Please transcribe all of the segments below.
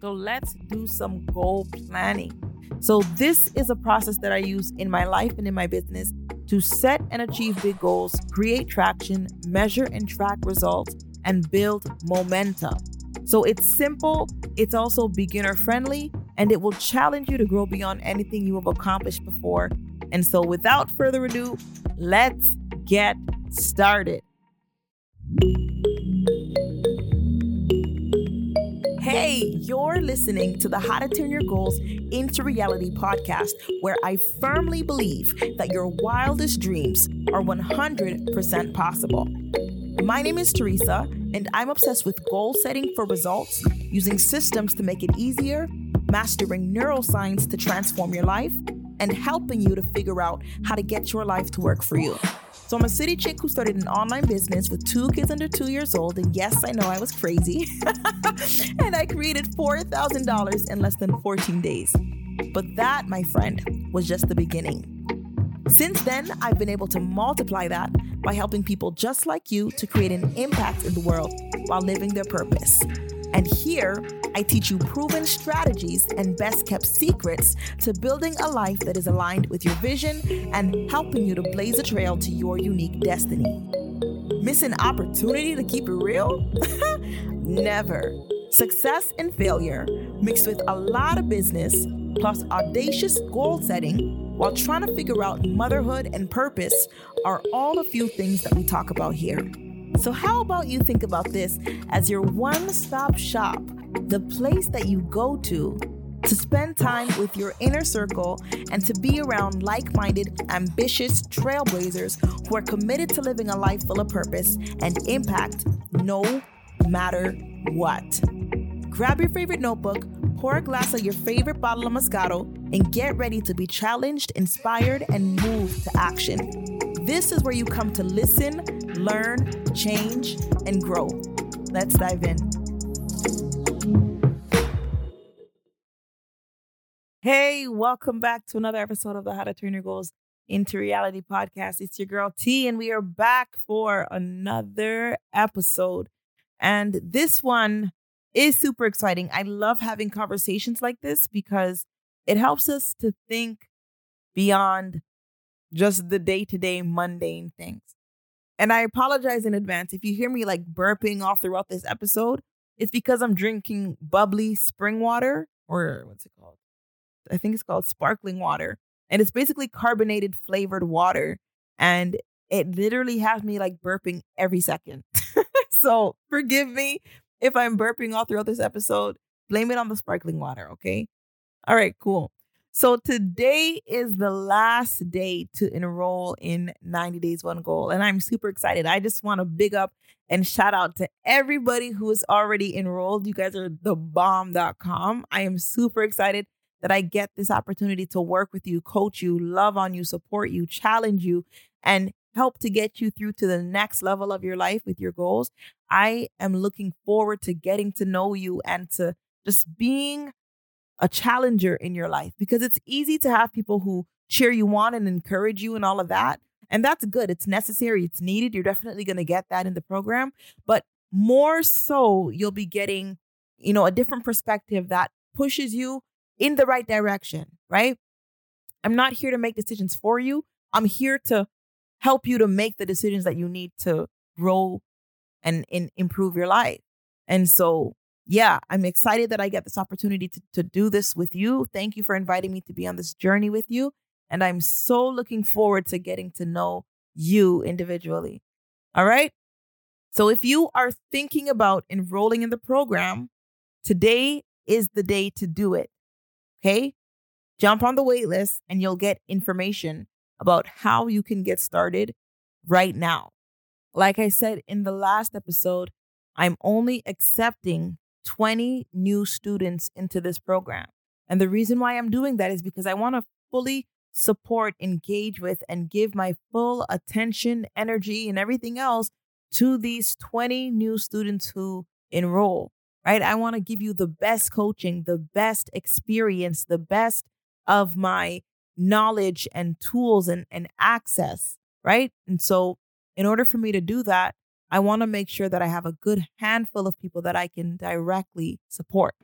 So let's do some goal planning. So, this is a process that I use in my life and in my business to set and achieve big goals, create traction, measure and track results, and build momentum. So, it's simple, it's also beginner friendly, and it will challenge you to grow beyond anything you have accomplished before. And so, without further ado, let's get started. Hey, you're listening to the How to Turn Your Goals into Reality podcast, where I firmly believe that your wildest dreams are 100% possible. My name is Teresa, and I'm obsessed with goal setting for results, using systems to make it easier, mastering neuroscience to transform your life, and helping you to figure out how to get your life to work for you. So I'm a city chick who started an online business with two kids under two years old. And yes, I know I was crazy. and I created $4,000 in less than 14 days. But that, my friend, was just the beginning. Since then, I've been able to multiply that by helping people just like you to create an impact in the world while living their purpose. And here, I teach you proven strategies and best kept secrets to building a life that is aligned with your vision and helping you to blaze a trail to your unique destiny. Miss an opportunity to keep it real? Never. Success and failure, mixed with a lot of business, plus audacious goal setting, while trying to figure out motherhood and purpose, are all a few things that we talk about here. So, how about you think about this as your one stop shop, the place that you go to to spend time with your inner circle and to be around like minded, ambitious trailblazers who are committed to living a life full of purpose and impact no matter what. Grab your favorite notebook, pour a glass of your favorite bottle of Moscato, and get ready to be challenged, inspired, and moved to action. This is where you come to listen, learn, change, and grow. Let's dive in. Hey, welcome back to another episode of the How to Turn Your Goals into Reality podcast. It's your girl T, and we are back for another episode. And this one is super exciting. I love having conversations like this because it helps us to think beyond just the day to day mundane things. And I apologize in advance if you hear me like burping all throughout this episode. It's because I'm drinking bubbly spring water, or what's it called? I think it's called sparkling water. And it's basically carbonated flavored water. And it literally has me like burping every second. so forgive me if I'm burping all throughout this episode. Blame it on the sparkling water, okay? All right, cool. So today is the last day to enroll in 90 Days One Goal. And I'm super excited. I just want to big up and shout out to everybody who is already enrolled. You guys are the bomb.com. I am super excited that I get this opportunity to work with you, coach you, love on you, support you, challenge you, and help to get you through to the next level of your life with your goals. I am looking forward to getting to know you and to just being a challenger in your life because it's easy to have people who cheer you on and encourage you and all of that. And that's good. It's necessary, it's needed. You're definitely going to get that in the program. But more so, you'll be getting, you know, a different perspective that pushes you in the right direction, right? I'm not here to make decisions for you. I'm here to help you to make the decisions that you need to grow and, and improve your life. And so yeah, I'm excited that I get this opportunity to, to do this with you. Thank you for inviting me to be on this journey with you. And I'm so looking forward to getting to know you individually. All right. So if you are thinking about enrolling in the program, today is the day to do it. Okay. Jump on the wait list and you'll get information about how you can get started right now. Like I said in the last episode, I'm only accepting 20 new students into this program. And the reason why I'm doing that is because I want to fully support, engage with, and give my full attention, energy, and everything else to these 20 new students who enroll, right? I want to give you the best coaching, the best experience, the best of my knowledge and tools and, and access, right? And so, in order for me to do that, I want to make sure that I have a good handful of people that I can directly support.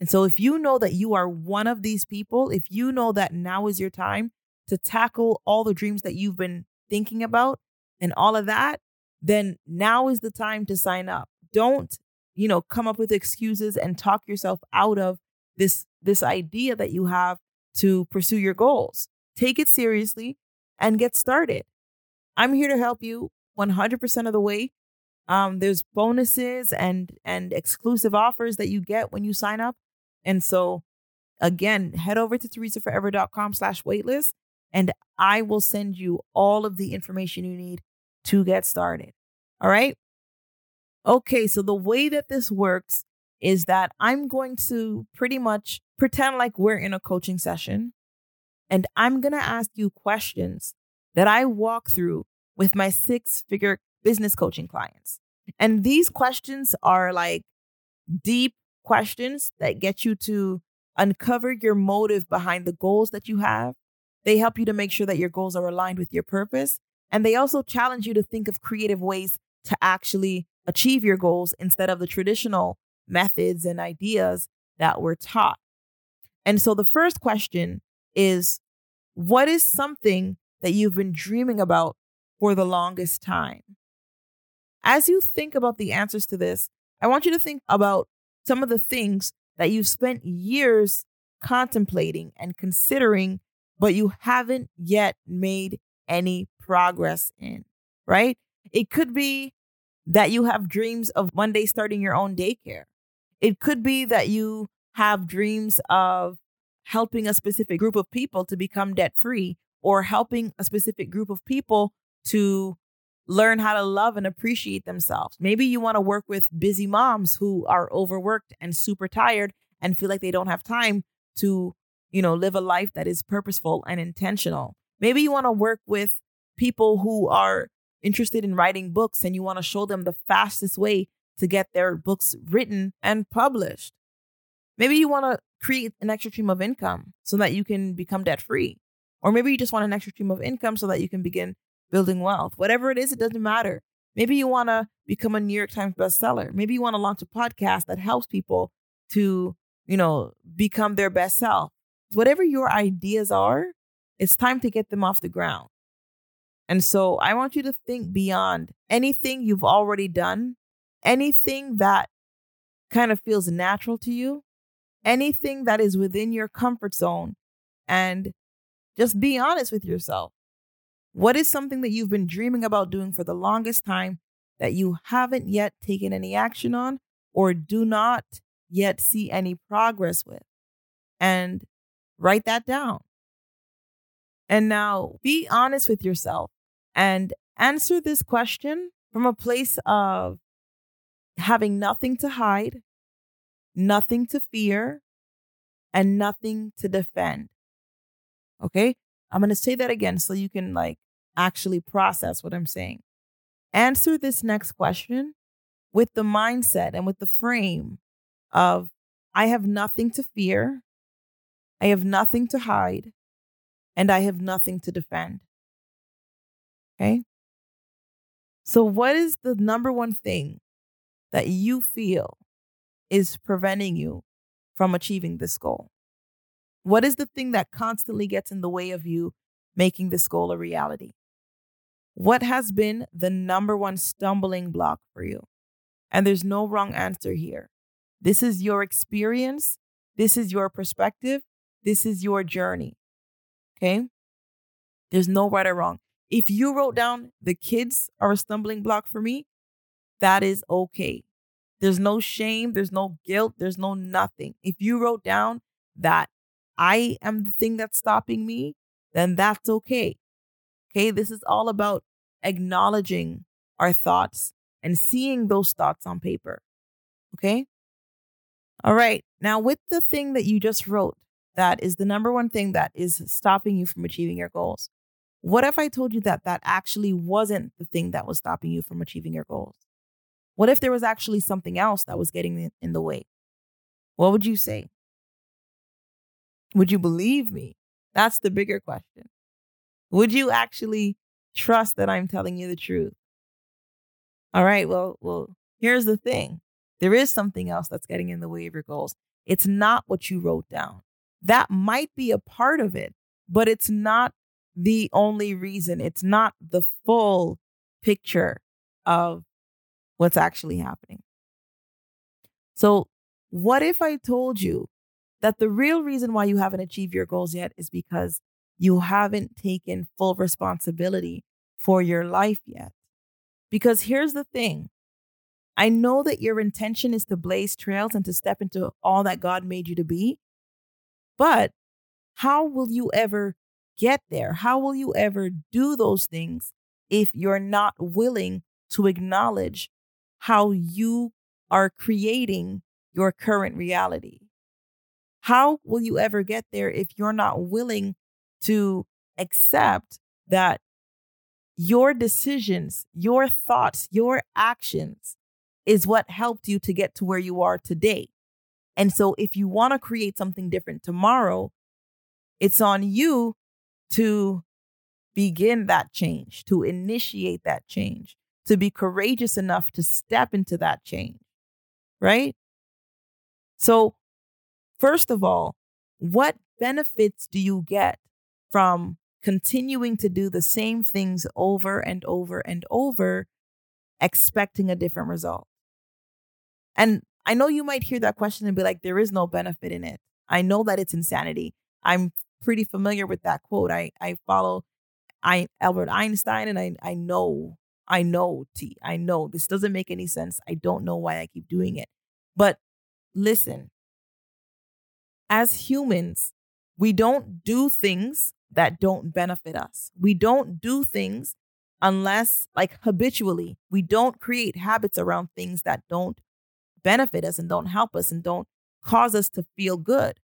And so if you know that you are one of these people, if you know that now is your time to tackle all the dreams that you've been thinking about and all of that, then now is the time to sign up. Don't, you know, come up with excuses and talk yourself out of this this idea that you have to pursue your goals. Take it seriously and get started. I'm here to help you 100% of the way. Um, there's bonuses and and exclusive offers that you get when you sign up. And so again, head over to theresaforever.com slash waitlist and I will send you all of the information you need to get started. All right. Okay. So the way that this works is that I'm going to pretty much pretend like we're in a coaching session and I'm going to ask you questions that I walk through with my six figure business coaching clients. And these questions are like deep questions that get you to uncover your motive behind the goals that you have. They help you to make sure that your goals are aligned with your purpose. And they also challenge you to think of creative ways to actually achieve your goals instead of the traditional methods and ideas that were taught. And so the first question is what is something that you've been dreaming about for the longest time? As you think about the answers to this, I want you to think about some of the things that you've spent years contemplating and considering, but you haven't yet made any progress in, right? It could be that you have dreams of one day starting your own daycare. It could be that you have dreams of helping a specific group of people to become debt free or helping a specific group of people to learn how to love and appreciate themselves. Maybe you want to work with busy moms who are overworked and super tired and feel like they don't have time to, you know, live a life that is purposeful and intentional. Maybe you want to work with people who are interested in writing books and you want to show them the fastest way to get their books written and published. Maybe you want to create an extra stream of income so that you can become debt free. Or maybe you just want an extra stream of income so that you can begin building wealth. Whatever it is, it doesn't matter. Maybe you want to become a New York Times bestseller. Maybe you want to launch a podcast that helps people to, you know, become their best self. Whatever your ideas are, it's time to get them off the ground. And so I want you to think beyond anything you've already done, anything that kind of feels natural to you, anything that is within your comfort zone, and just be honest with yourself. What is something that you've been dreaming about doing for the longest time that you haven't yet taken any action on or do not yet see any progress with? And write that down. And now be honest with yourself and answer this question from a place of having nothing to hide, nothing to fear, and nothing to defend. Okay? I'm going to say that again so you can like actually process what I'm saying. Answer this next question with the mindset and with the frame of I have nothing to fear, I have nothing to hide, and I have nothing to defend. Okay. So, what is the number one thing that you feel is preventing you from achieving this goal? What is the thing that constantly gets in the way of you making this goal a reality? What has been the number one stumbling block for you? And there's no wrong answer here. This is your experience. This is your perspective. This is your journey. Okay. There's no right or wrong. If you wrote down the kids are a stumbling block for me, that is okay. There's no shame, there's no guilt, there's no nothing. If you wrote down that I am the thing that's stopping me, then that's okay. Okay, this is all about acknowledging our thoughts and seeing those thoughts on paper. Okay? All right. Now, with the thing that you just wrote, that is the number one thing that is stopping you from achieving your goals. What if I told you that that actually wasn't the thing that was stopping you from achieving your goals? What if there was actually something else that was getting in the way? What would you say? Would you believe me? That's the bigger question. Would you actually trust that I'm telling you the truth? All right, well, well, here's the thing. There is something else that's getting in the way of your goals. It's not what you wrote down. That might be a part of it, but it's not the only reason. It's not the full picture of what's actually happening. So, what if I told you that the real reason why you haven't achieved your goals yet is because you haven't taken full responsibility for your life yet? Because here's the thing I know that your intention is to blaze trails and to step into all that God made you to be, but how will you ever get there? How will you ever do those things if you're not willing to acknowledge how you are creating your current reality? How will you ever get there if you're not willing to accept that your decisions, your thoughts, your actions is what helped you to get to where you are today? And so, if you want to create something different tomorrow, it's on you to begin that change, to initiate that change, to be courageous enough to step into that change, right? So, first of all, what benefits do you get from continuing to do the same things over and over and over, expecting a different result? And I know you might hear that question and be like, there is no benefit in it. I know that it's insanity. I'm pretty familiar with that quote. I, I follow I Albert Einstein and I, I know, I know T. I know this doesn't make any sense. I don't know why I keep doing it. But listen, as humans, we don't do things that don't benefit us. We don't do things unless, like habitually, we don't create habits around things that don't benefit us and don't help us and don't cause us to feel good.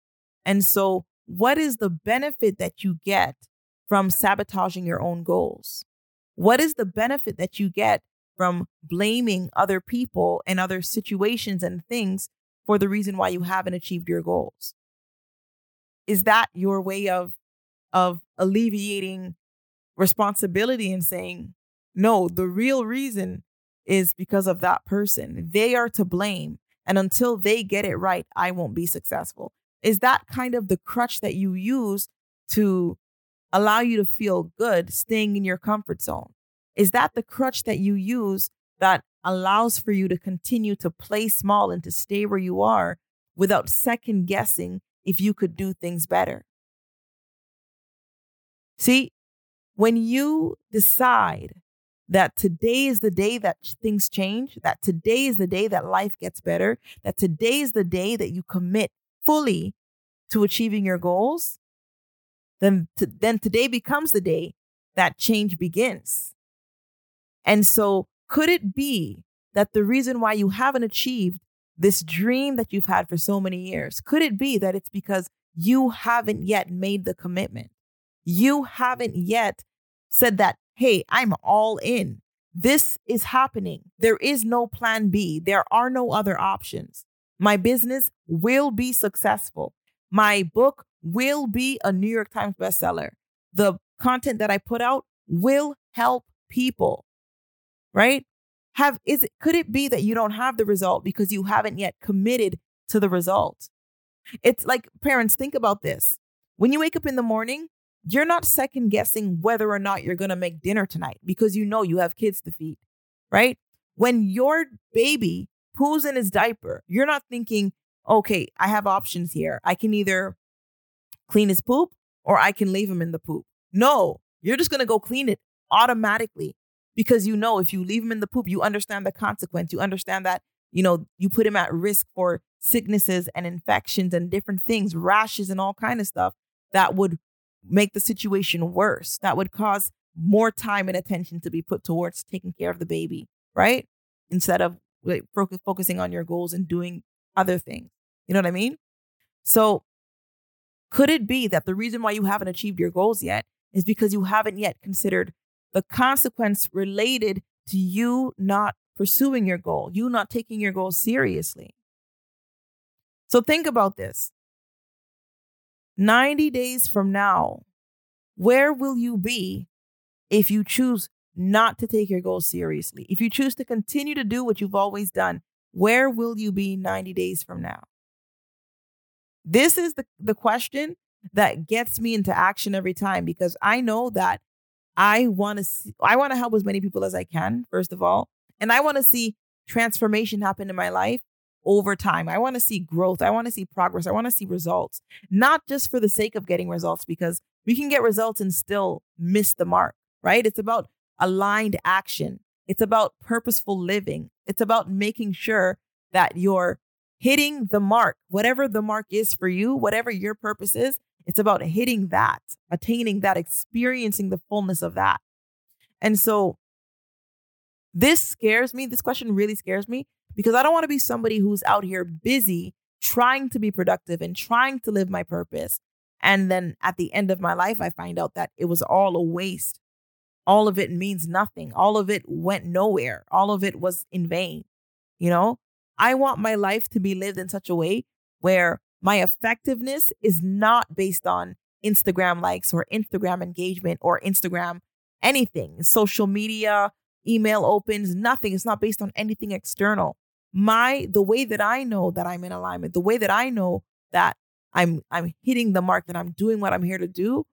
And so, what is the benefit that you get from sabotaging your own goals? What is the benefit that you get from blaming other people and other situations and things for the reason why you haven't achieved your goals? Is that your way of of alleviating responsibility and saying, no, the real reason is because of that person. They are to blame. And until they get it right, I won't be successful. Is that kind of the crutch that you use to allow you to feel good staying in your comfort zone? Is that the crutch that you use that allows for you to continue to play small and to stay where you are without second guessing if you could do things better? See, when you decide that today is the day that things change, that today is the day that life gets better, that today is the day that you commit fully to achieving your goals, then, then today becomes the day that change begins. And so, could it be that the reason why you haven't achieved this dream that you've had for so many years, could it be that it's because you haven't yet made the commitment? You haven't yet said that hey, I'm all in. This is happening. There is no plan B. There are no other options. My business will be successful. My book will be a New York Times bestseller. The content that I put out will help people. Right? Have is it could it be that you don't have the result because you haven't yet committed to the result? It's like parents think about this. When you wake up in the morning, you're not second guessing whether or not you're going to make dinner tonight because you know you have kids to feed, right? When your baby poos in his diaper, you're not thinking, okay, I have options here. I can either clean his poop or I can leave him in the poop. No, you're just going to go clean it automatically because you know if you leave him in the poop, you understand the consequence. You understand that, you know, you put him at risk for sicknesses and infections and different things, rashes and all kind of stuff that would make the situation worse. That would cause more time and attention to be put towards taking care of the baby, right? Instead of like, focus, focusing on your goals and doing other things. You know what I mean? So, could it be that the reason why you haven't achieved your goals yet is because you haven't yet considered the consequence related to you not pursuing your goal, you not taking your goal seriously? So, think about this 90 days from now, where will you be if you choose not to take your goals seriously? If you choose to continue to do what you've always done, where will you be 90 days from now? This is the, the question that gets me into action every time because I know that I want to I want to help as many people as I can, first of all. And I want to see transformation happen in my life over time. I want to see growth. I want to see progress. I want to see results, not just for the sake of getting results, because we can get results and still miss the mark, right? It's about aligned action. It's about purposeful living. It's about making sure that you're hitting the mark, whatever the mark is for you, whatever your purpose is. It's about hitting that, attaining that, experiencing the fullness of that. And so this scares me. This question really scares me because I don't want to be somebody who's out here busy trying to be productive and trying to live my purpose. And then at the end of my life, I find out that it was all a waste. All of it means nothing. All of it went nowhere. All of it was in vain. You know, I want my life to be lived in such a way where my effectiveness is not based on Instagram likes or Instagram engagement or Instagram anything, social media, email opens, nothing. It's not based on anything external. My the way that I know that I'm in alignment, the way that I know that I'm I'm hitting the mark that I'm doing what I'm here to do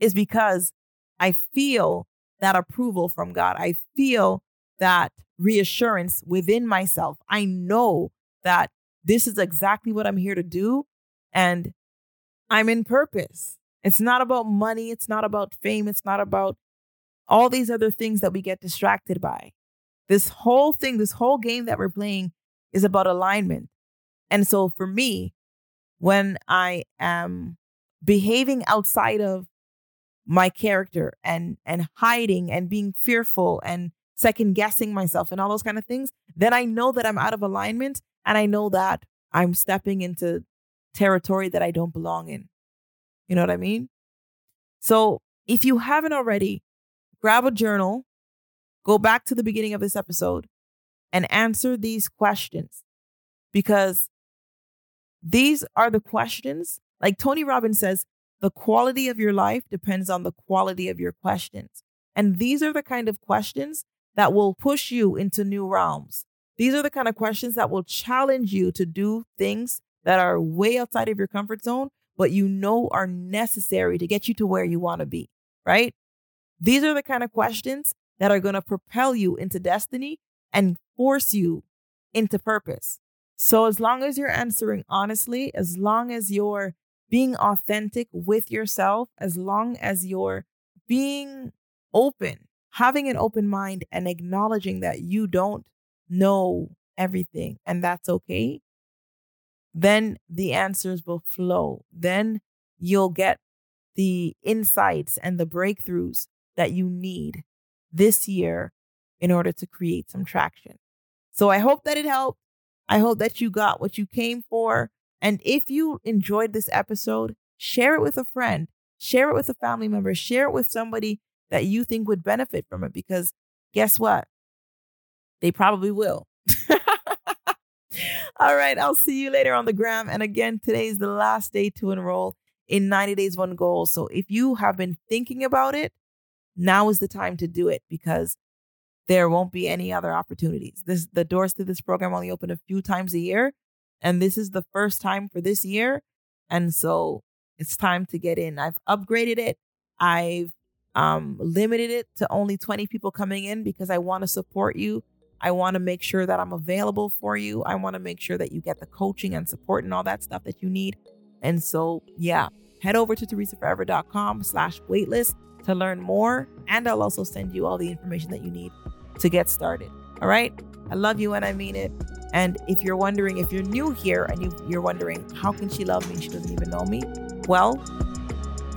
is because I feel that approval from God. I feel that reassurance within myself. I know that this is exactly what I'm here to do and I'm in purpose. It's not about money, it's not about fame, it's not about all these other things that we get distracted by. This whole thing, this whole game that we're playing is about alignment. And so for me, when I am behaving outside of my character and and hiding and being fearful and second guessing myself and all those kind of things, then I know that I'm out of alignment and I know that I'm stepping into territory that I don't belong in. You know what I mean? So if you haven't already, grab a journal, go back to the beginning of this episode, and answer these questions because these are the questions. Like Tony Robbins says, the quality of your life depends on the quality of your questions. And these are the kind of questions that will push you into new realms. These are the kind of questions that will challenge you to do things that are way outside of your comfort zone, but you know are necessary to get you to where you want to be, right? These are the kind of questions that are going to propel you into destiny and force you into purpose. So, as long as you're answering honestly, as long as you're being authentic with yourself, as long as you're being open, having an open mind, and acknowledging that you don't know everything and that's okay, then the answers will flow. Then you'll get the insights and the breakthroughs that you need this year in order to create some traction. So I hope that it helped. I hope that you got what you came for. And if you enjoyed this episode, share it with a friend, share it with a family member, share it with somebody that you think would benefit from it because guess what? They probably will. All right, I'll see you later on the gram. And again, today is the last day to enroll in 90 Days One Goal. So if you have been thinking about it, now is the time to do it because there won't be any other opportunities. This the doors to this program only open a few times a year, and this is the first time for this year, and so it's time to get in. I've upgraded it. I've um, limited it to only 20 people coming in because I want to support you. I want to make sure that I'm available for you. I want to make sure that you get the coaching and support and all that stuff that you need. And so, yeah, head over to teresaforever.com slash waitlist to learn more. And I'll also send you all the information that you need to get started. All right. I love you and I mean it. And if you're wondering, if you're new here and you, you're wondering, how can she love me? She doesn't even know me. Well,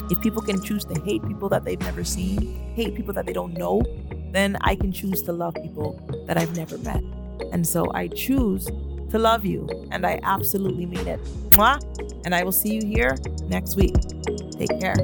if people can choose to hate people that they've never seen, hate people that they don't know, then I can choose to love people that I've never met. And so I choose to love you, and I absolutely mean it. Mwah! And I will see you here next week. Take care.